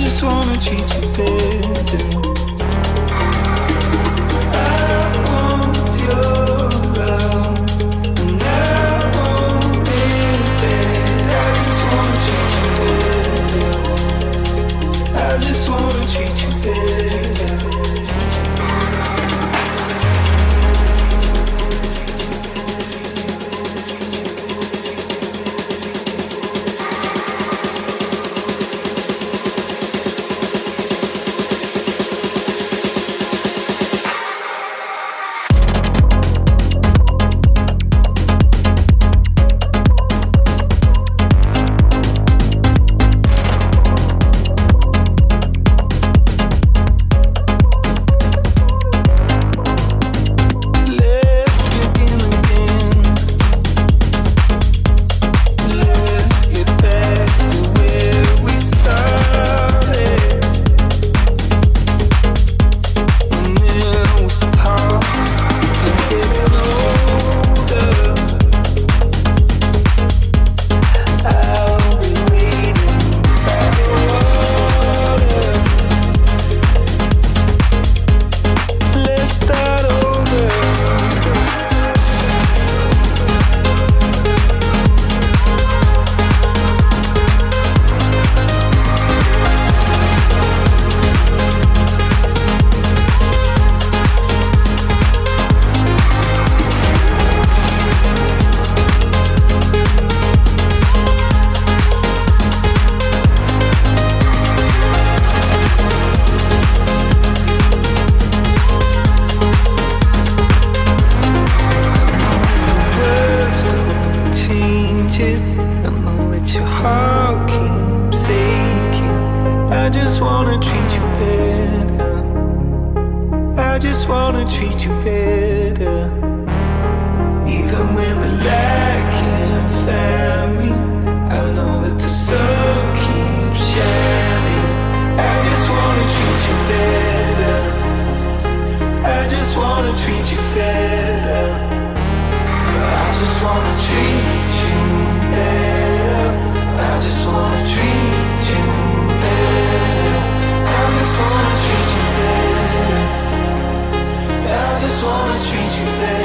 just wanna treat you better. it. I know that your heart keeps aching. I just wanna treat you better. I just wanna treat you better. Even when we're lacking family, I know that the sun. wanna treat you better. I just wanna treat you better.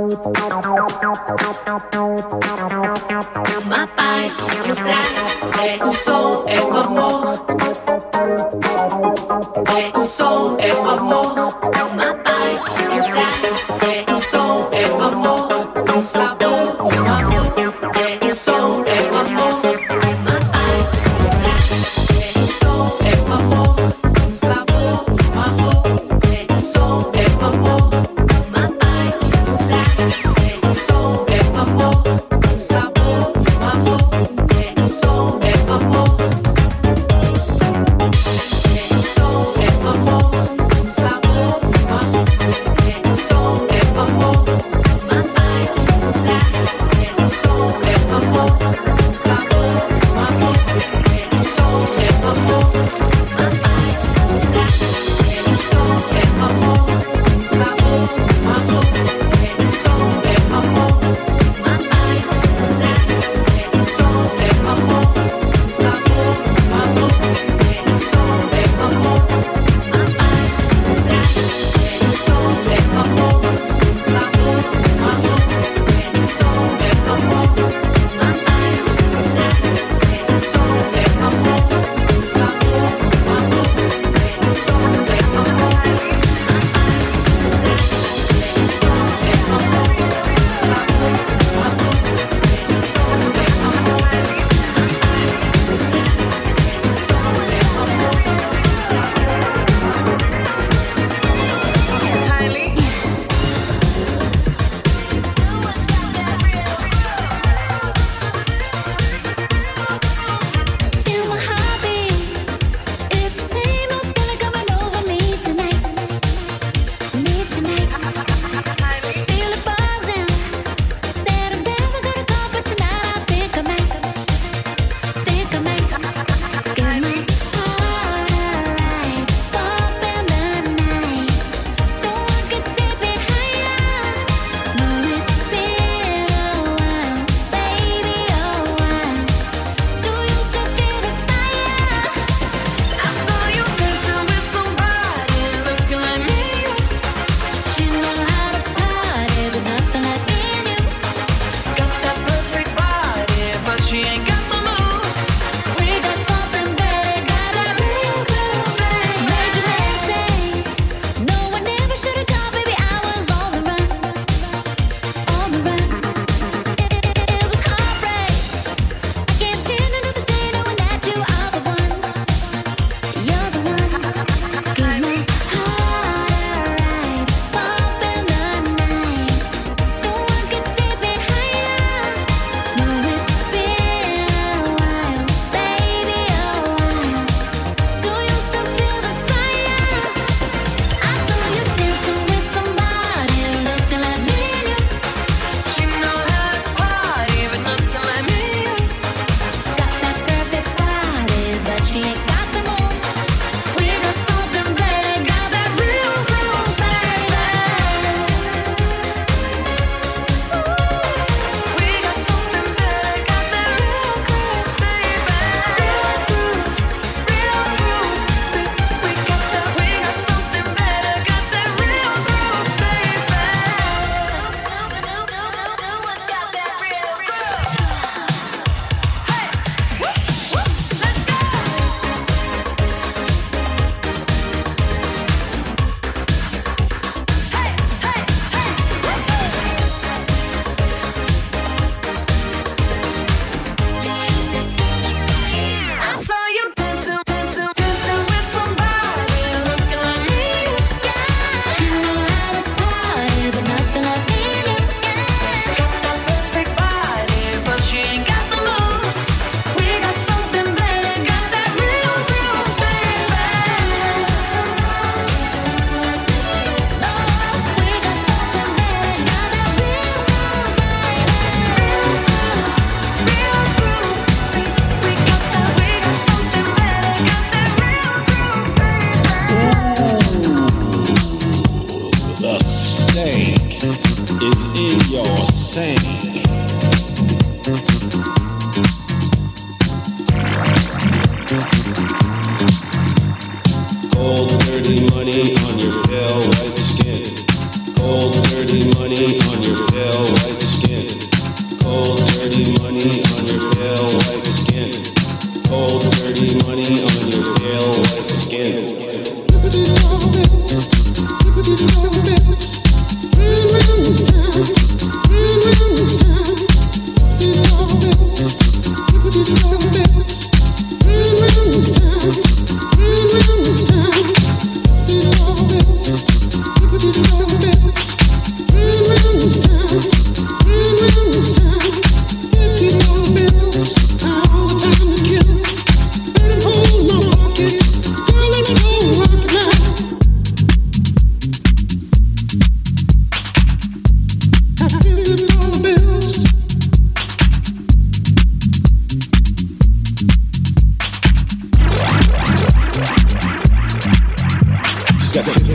Uma paz, um sexo, é o som, é o amor. É o som, é o amor. Uma paz, um sexo, é o som, é o amor. Um sabor, um amor.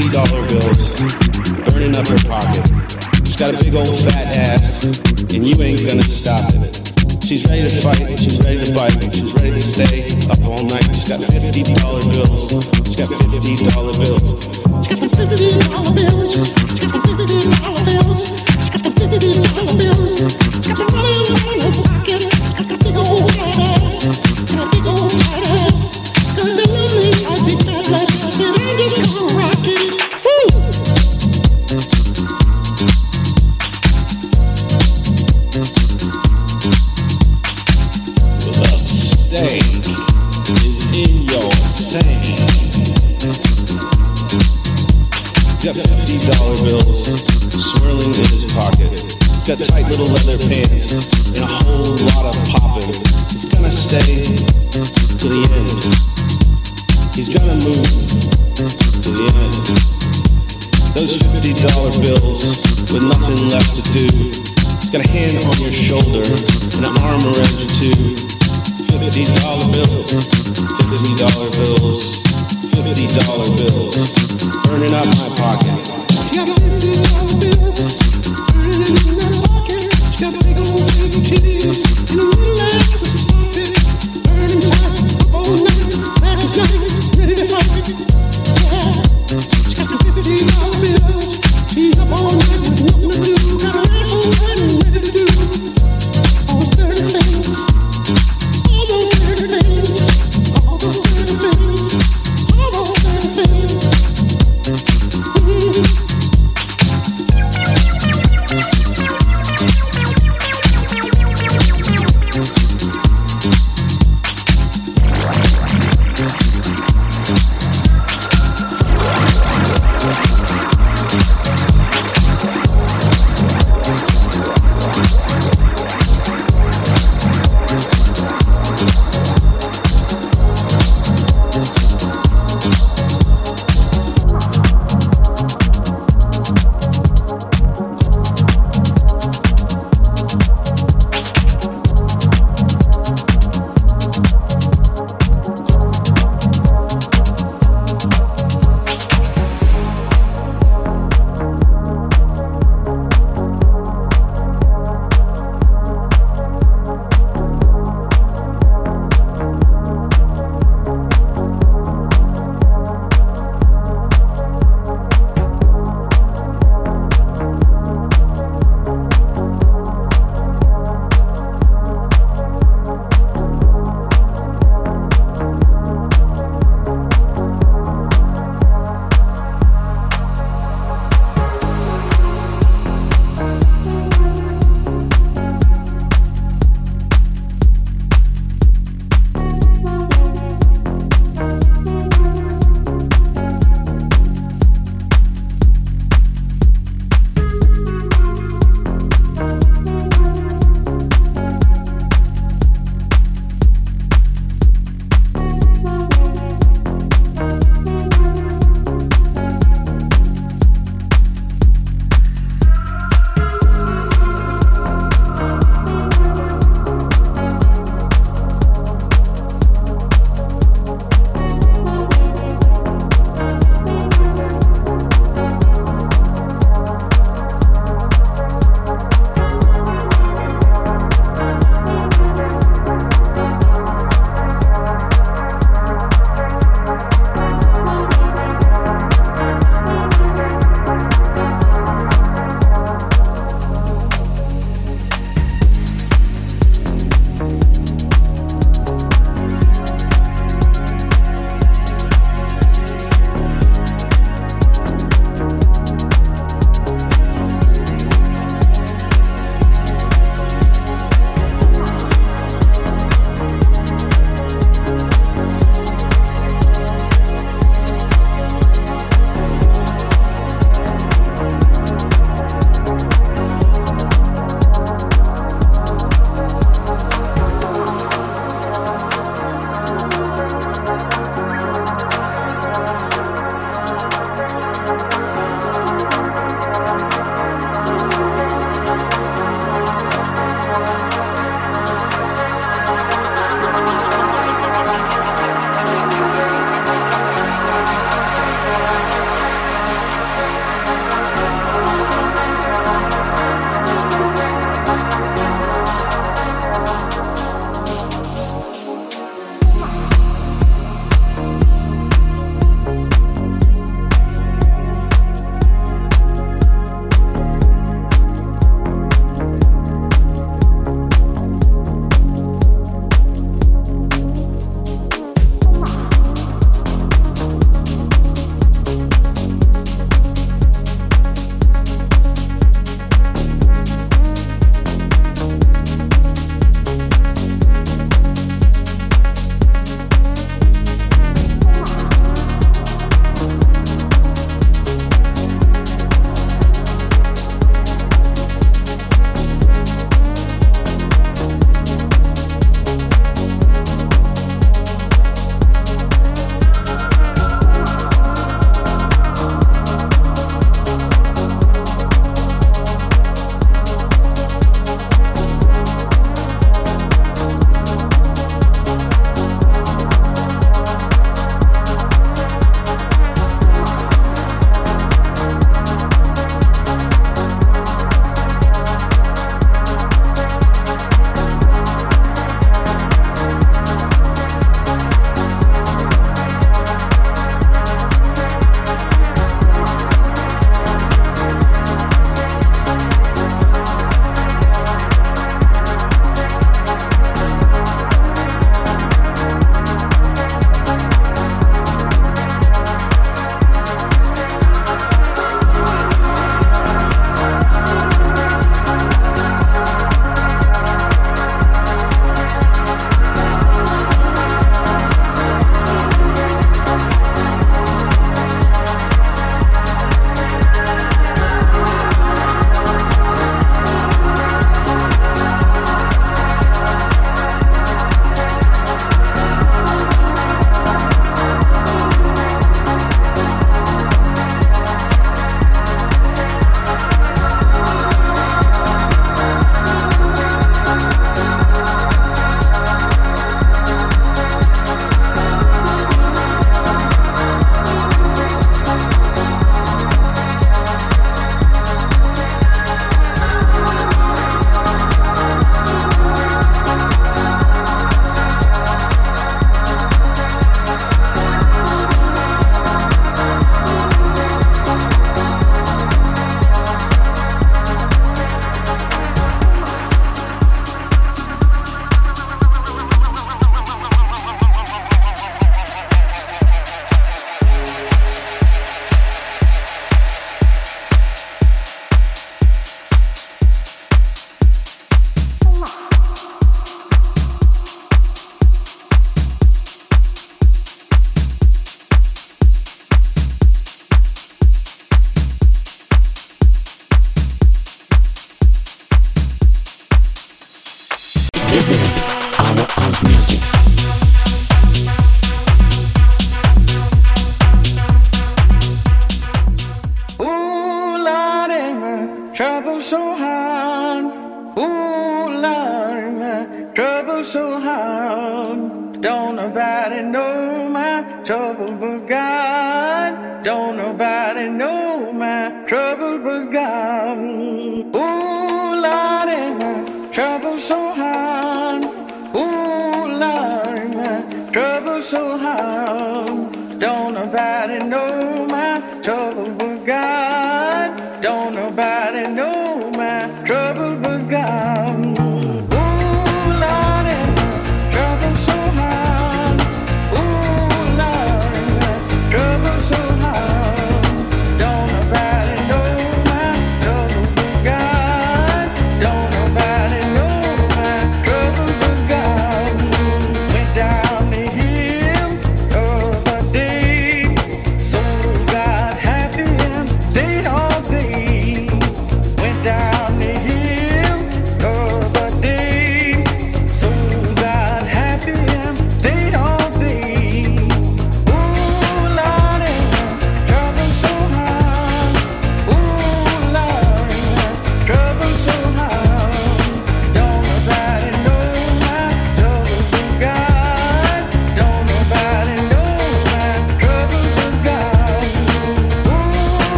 $50 bills burning up her pocket. She's got a big old fat ass, and you ain't gonna stop it. She's ready to fight, she's ready to bite, she's ready to stay up all night. She's got fifty dollar bills. She's got fifty dollar bills. She's got the fifty dollar bills. She's got the fifty dollar bills. She's got the fifty dollar bills. She's got the money in the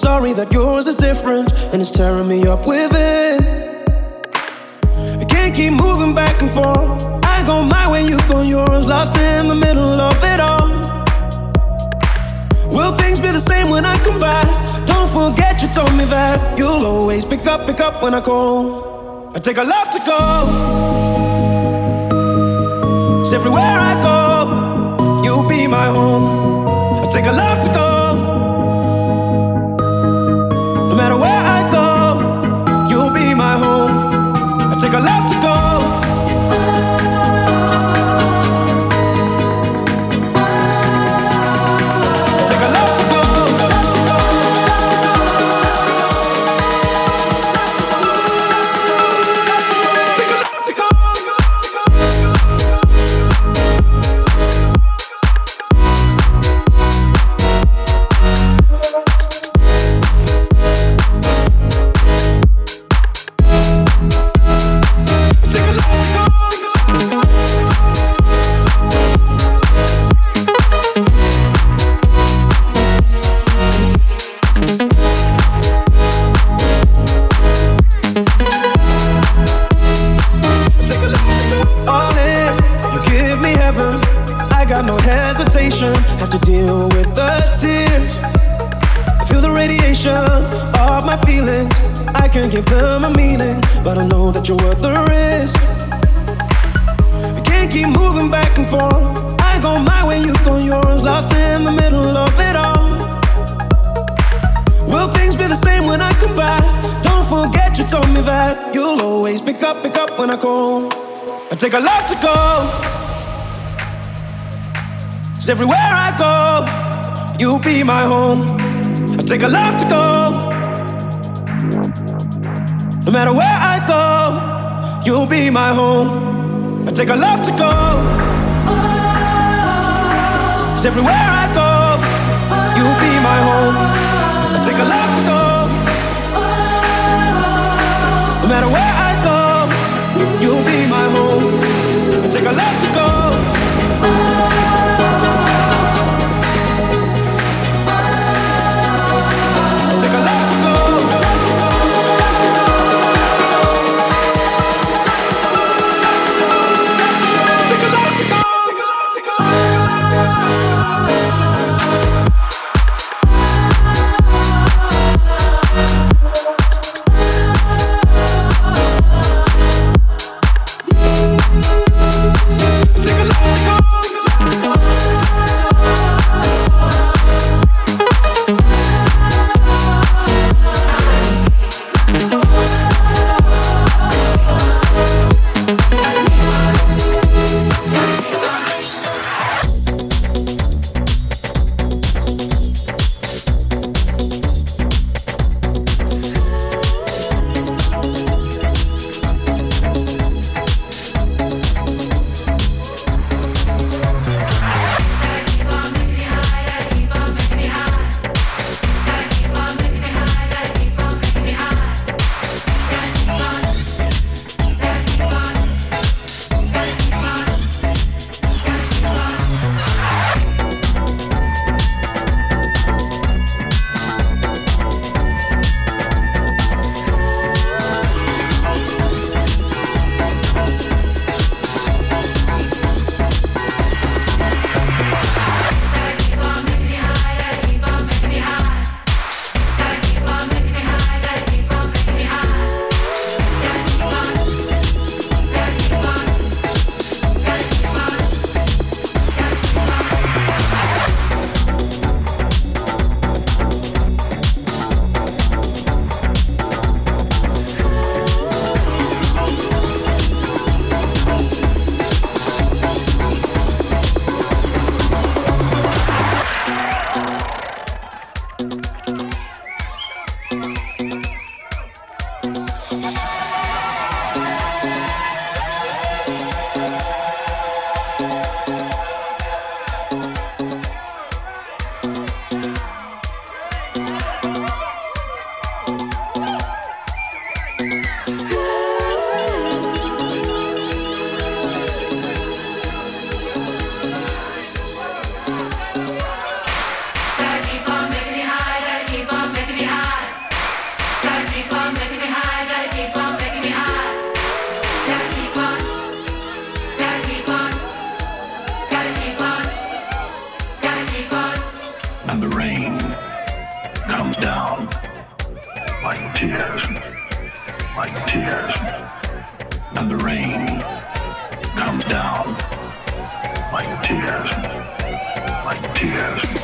sorry that yours is different and it's tearing me up within. I can't keep moving back and forth. I go my way, you go yours, lost in the middle of it all. Will things be the same when I come back? Don't forget you told me that you'll always pick up, pick up when I call. I take a left to go. It's everywhere I go, you'll be my home. give them a meaning, but I know that you're worth the risk. I can't keep moving back and forth. I go my way, you go yours, lost in the middle of it all. Will things be the same when I come back? Don't forget you told me that you'll always pick up, pick up when I call. I take a lot to go. Cause everywhere I go, you'll be my home. I take a life to go. No matter where I go, you'll be my home. I take a love to go. Cause everywhere I go, you'll be my home. I take a love to go. No matter where I go, you'll be my home. I take a love to go. the rain comes down like tears, like tears, and the rain comes down like tears, like tears.